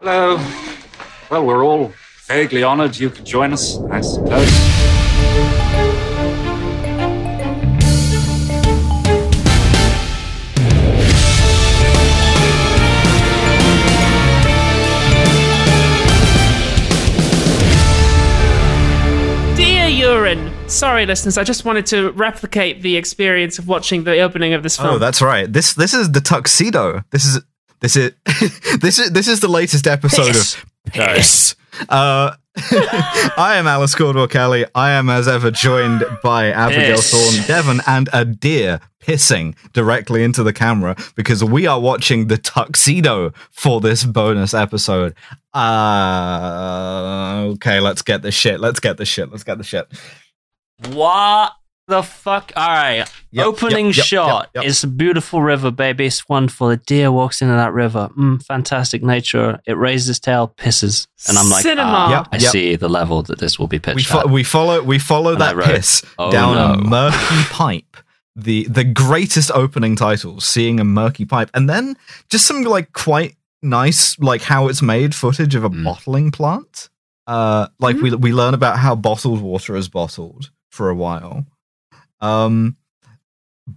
Hello. Well, we're all vaguely honored you could join us, I suppose. Dear Urine. Sorry, listeners. I just wanted to replicate the experience of watching the opening of this oh, film. Oh, that's right. This this is the tuxedo. This is this is this is this is the latest episode Piss. of Piss. Uh, I am Alice Caldwell Kelly. I am as ever joined by Abigail Piss. Thorn Devon and a deer pissing directly into the camera because we are watching the tuxedo for this bonus episode. Uh okay, let's get the shit. Let's get the shit. Let's get the shit. What the fuck? All right. Yep, Opening yep, yep, shot. yep, yep. It's a beautiful river, baby. It's wonderful. A deer walks into that river. Mm, fantastic nature. It raises its tail, pisses, and I'm like, Cinema. ah, Yep, I yep. see the level that this will be pitched we, fo- at. we follow we follow And that wrote, piss "Oh, down a murky pipe the the greatest opening title seeing a murky pipe and then just some like quite nice like how it's made footage of a Mm. bottling plant uh like we we learn about how bottled water is bottled for a while um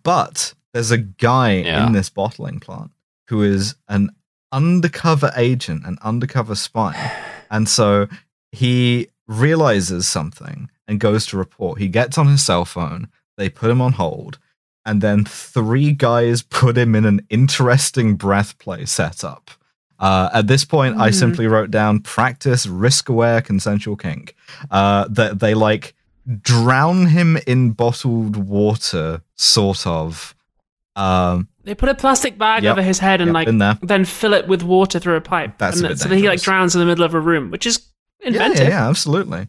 but there's a guy Yeah. in this bottling plant who is an undercover agent an undercover spy and so he realizes something and goes to report. He gets on his cell phone, they put him on hold, and then three guys put him in an interesting breath play setup. Uh, at this point, I Mhm. simply wrote down practice risk aware consensual kink. Uh, that they like drown him in bottled water, sort of. Um, They put a plastic bag Yep. over his head and Yep, like then fill it with water through a pipe. That's and a bit so that he like drowns in the middle of a room, which is yeah, inventive. yeah, yeah, absolutely.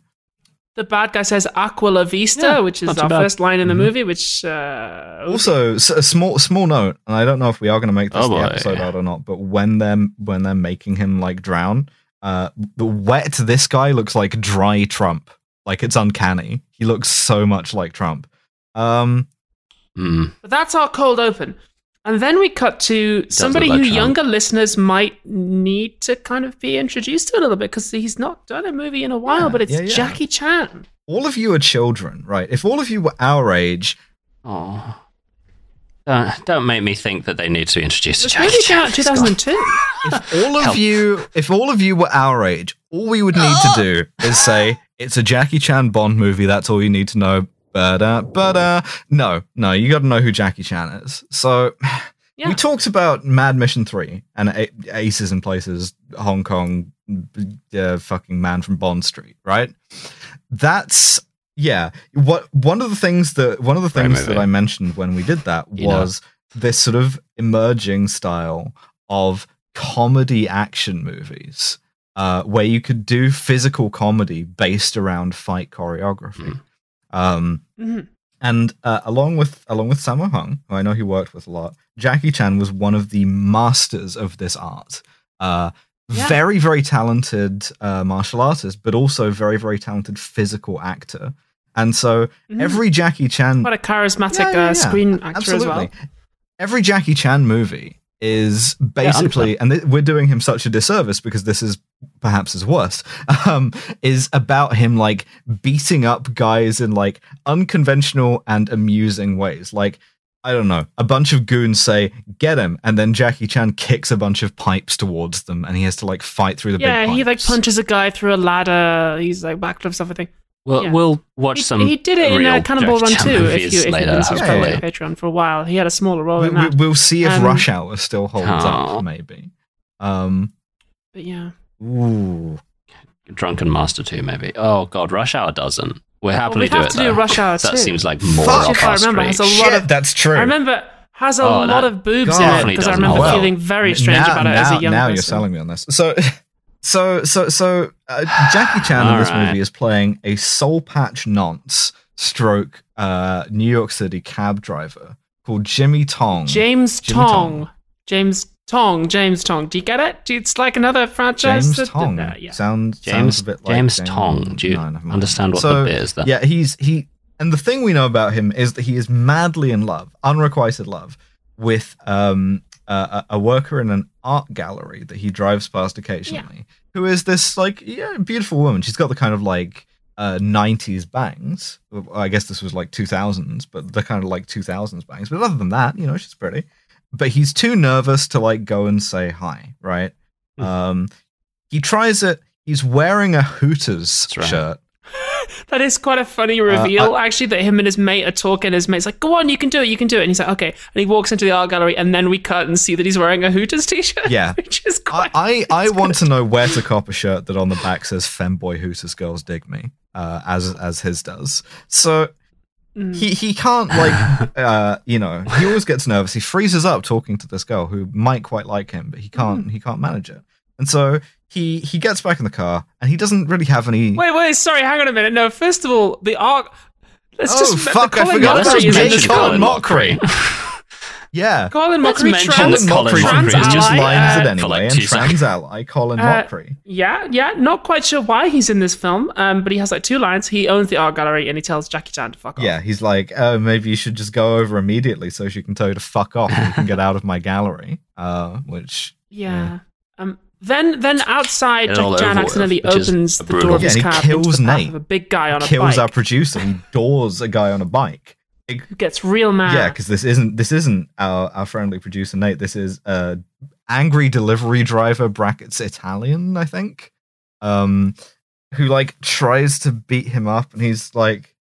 The bad guy says "Aqua la vista," Yeah, which is not our bad. first line in the Mhm. movie. Which uh, Also, a small small note, and I don't know if we are going to make this Oh, the boy. episode out or not. But when they're when they're making him like drown, uh, the wet this guy looks like dry Trump. Like it's uncanny. He looks so much like Trump. Um, Mm. But that's our cold open. And then we cut to somebody look who Trump. younger listeners might need to kind of be introduced to a little bit because he's not done a movie in a while, Yeah, but it's yeah, yeah. Jackie Chan. all of you are children, right? If all of you were our age, Oh. Don't, don't make me think that they need to introduce a This Jackie movie came out in Chan. 2002. if all of Help. you, if all of you were our age, all we would need to do is say it's a Jackie Chan Bond movie. That's all you need to know. But uh, but uh, no, no, you got to know who Jackie Chan is. So Yeah. we talked about Mad Mission Three and A- Aces in Places, Hong Kong, uh, fucking man from Bond Street, right? That's yeah. What one of the things that one of the things movie. that I mentioned when we did that You know. was this sort of emerging style of comedy action movies uh, where you could do physical comedy based around fight choreography. Um, Mhm. and uh, along with along with Sammo Hung, who I know he worked with a lot, Jackie Chan was one of the masters of this art. Uh, Yeah. Very very talented uh, martial artist, but also very very talented physical actor. And so Mhm. every Jackie Chan What a charismatic Yeah, yeah, uh, screen actor as well. Every Jackie Chan movie is basically, and th- we're doing him such a disservice because this is perhaps is worse, um, is about him like beating up guys in like unconventional and amusing ways. Like, I don't know, a bunch of goons say, get him, and then Jackie Chan kicks a bunch of pipes towards them and he has to like fight through the big, Yeah, he like punches a guy through a ladder. He's like backflips everything. We'll, Yeah. we'll watch He, some. he did it in real uh, Cannonball Run Jackie Chan 2 if you if you've later, been subscribed Yeah, to Patreon for a while. He had a smaller role We, in we, that. we'll see if Um, Rush Hour still holds Aw. up, maybe. Um, But yeah. Ooh. Drunken Master 2, maybe. Oh, God, Rush Hour doesn't. We'll happily we'd have do it. to do. Rush Hour That seems like more Fuck. up If I remember, street. has a lot Shit, of that's true. I remember has a Oh, lot of boobs God. in it because I remember hold up. feeling very strange now, about it now, as a young now person. you're selling me on this. So, so, so, so, uh, Jackie Chan in this right. movie is playing a soul patch nonce stroke uh, New York City cab driver called Jimmy Tong. James Jimmy Tong. Tong. James Tong. James Tong. Do you get it? It's like another franchise. James that- Tong. uh, yeah. Sound, James, sounds a bit like James Tong. Do you No, understand what So, the bit is there? Yeah, he's he, and the thing we know about him is that he is madly in love, unrequited love, with um uh, a a worker in an art gallery that he drives past occasionally, who is this like yeah beautiful woman. She's got the kind of like uh, 90s bangs. I guess this was like 2000s, but the kind of like 2000s bangs. But other than that, you know, she's pretty. But he's too nervous to like go and say hi, right? Hmm. Um, he tries it. He's wearing a Hooters right. shirt. That is quite a Uh, funny reveal, actually, that him and his mate are talking. His mate's like, go on, you can do it, you can do it. And he's like, okay. And he walks into the art gallery, and then we cut and see that he's wearing a Hooters t shirt. Yeah. Which is I. I, I want to know where to cop a shirt that on the back says "Femboy Hooters Girls Dig Me," uh, as as his does. So Mm. he he can't like uh, you know he always gets nervous. He freezes up talking to this girl who might quite like him, but he can't Mm. he can't manage it. And so he he gets back in the car and he doesn't really have any. Wait, wait, sorry, hang on a minute. No, first of all, the arc. Let's oh just fuck! the I Colin forgot Let's about Mochrie is in this mention Colin film. Colin Mochrie. Yeah. Colin Let's Mochrie, mention trans, that Colin Mochrie, Mochrie who is just lines uh, it anyway, like and two trans ally Colin Uh, Mochrie. Yeah, yeah, not quite sure why he's in this film, um, but he has like two lines. He owns the art gallery and he tells Jackie Chan to fuck off. Yeah, he's like, oh, maybe you should just go over immediately so she can tell you to fuck off and you can get out of my gallery. Uh, which Yeah. Um, then, then outside, Get it all Jackie Chan over with, accidentally opens the door of Yeah, his and he kills into the path Nate. of a big guy on a kills bike Kills our producer. He doors a guy on a bike. Who gets real mad. Yeah, because this isn't this isn't our, our friendly producer Nate. This is a angry delivery driver brackets Italian, I think. Um, who like tries to beat him up, and he's like,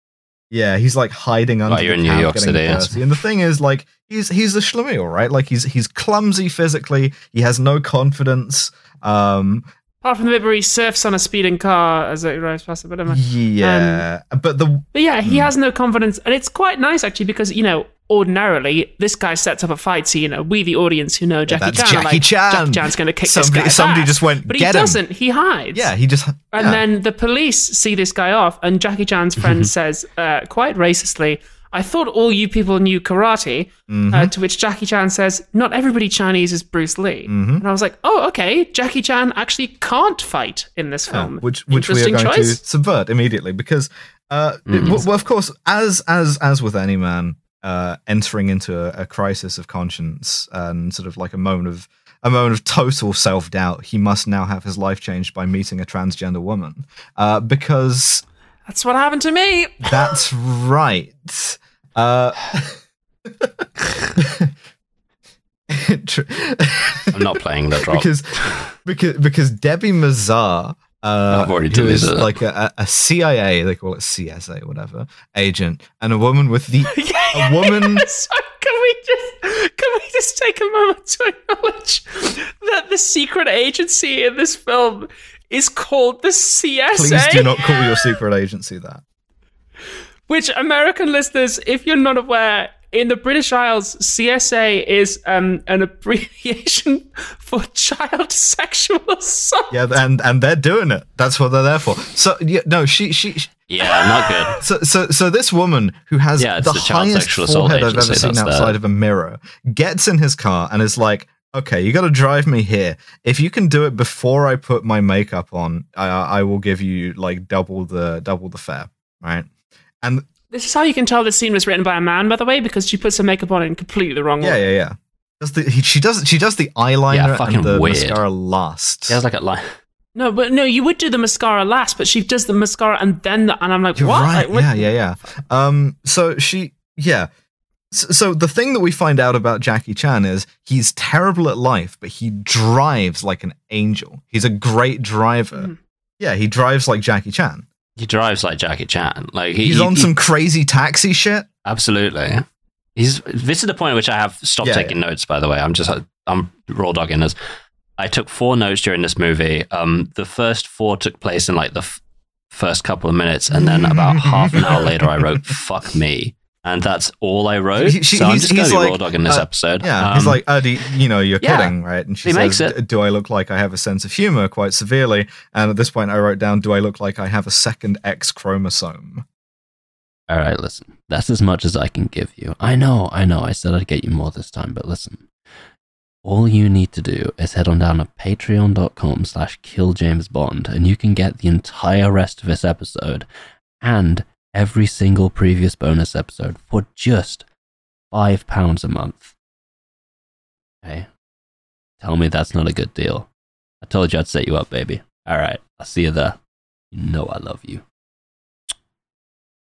yeah, he's like hiding under. Right, you're the in New York getting City, yes. And the thing is, like, he's he's a schlemiel, right? Like he's he's clumsy physically. He has no confidence. Um, Apart from the bit where he surfs on a speeding car as it drives past it, but, um, yeah, but the but yeah, he Hmm. has no confidence, and it's quite nice actually because you know ordinarily this guy sets up a fight, so you know we the audience who know Jackie that's Chan, Jackie like, Chan. Jackie Chan's going to kick Somebody- this guy's somebody ass. just went, but he "Get him." doesn't. He hides. yeah, he just And yeah. then the police see this guy off, and Jackie Chan's friend says, uh, quite racistly, I thought all you people knew karate. Mm-hmm. Uh, to which Jackie Chan says, Not everybody Chinese is Bruce Lee. Mm-hmm. And I was like, Oh, okay. Jackie Chan actually can't fight in this Yeah, film. which which we are Interesting going choice. to subvert immediately because uh it- Mhm. well of course as as as with any man uh entering into a, a crisis of conscience and sort of like a moment of a moment of total self-doubt he must now have his life changed by meeting a transgender woman uh because That's what happened to me. that's right uh I'm not playing the drop. because because because Debbie Mazar, uh, I've already who is deleted it. like a, a CIA, they call it CSA, whatever, agent, and a woman with the a woman. so can we just can we just take a moment to acknowledge that the secret agency in this film is called the CSA? Please do not call your secret agency that. Which American listeners, if you're not aware, in the British Isles, CSA is um, an abbreviation for child sexual assault. Yeah, and and they're doing it. That's what they're there for. So yeah, no, she she. she yeah, not good. so, so, so this woman who has Yeah, the, the highest Sexual Assault forehead I've ever seen outside the- of a mirror gets in his car and is like, "Okay, you got to drive me here. If you can do it before I put my makeup on, I, I will give you like double the double the fare." Right? And This is how you can tell this scene was written by a man, by the way, because she puts her makeup on in completely the wrong yeah, way. yeah, yeah. Does the, he, she does she does the eyeliner Yeah, fucking and the weird. mascara last. Yeah, it's like a line. No, but no, you would do the mascara last, but she does the mascara and then the, and I'm like, You're what? right. Like, what- yeah, yeah, yeah. Um, so she, yeah. So, so the thing that we find out about Jackie Chan is he's terrible at life, but he drives like an angel. He's a great driver. Mhm. Yeah, he drives like Jackie Chan. He drives like Jackie Chan. Like he, He's he- on he- some crazy taxi shit. absolutely. He's this is the point at which I have stopped Yeah, taking notes. By the way, I'm just I'm raw dogging this. I took four notes during this movie. Um, the first four took place in like the f- first couple of minutes, and then about half an hour later, I wrote "fuck me," and that's all I wrote. He- she- so I'm he's- just going to be like, raw dogging this uh, episode. Yeah, Um, he's like, oh, you, you know, you're yeah. kidding, right? And she says, makes it. do I look like I have a sense of humor quite severely? And at this point, I wrote down, do I look like I have a second X chromosome? All right, listen. That's as much as I can give you. I know, I know. I said I'd get you more this time, but listen. All you need to do is head on down to patreon.com slash killjamesbond and you can get the entire rest of this episode and every single previous bonus episode for just five pounds a month. Okay. Tell me that's not a good deal. I told you I'd set you up, baby. All right. I'll see you there. You know I love you.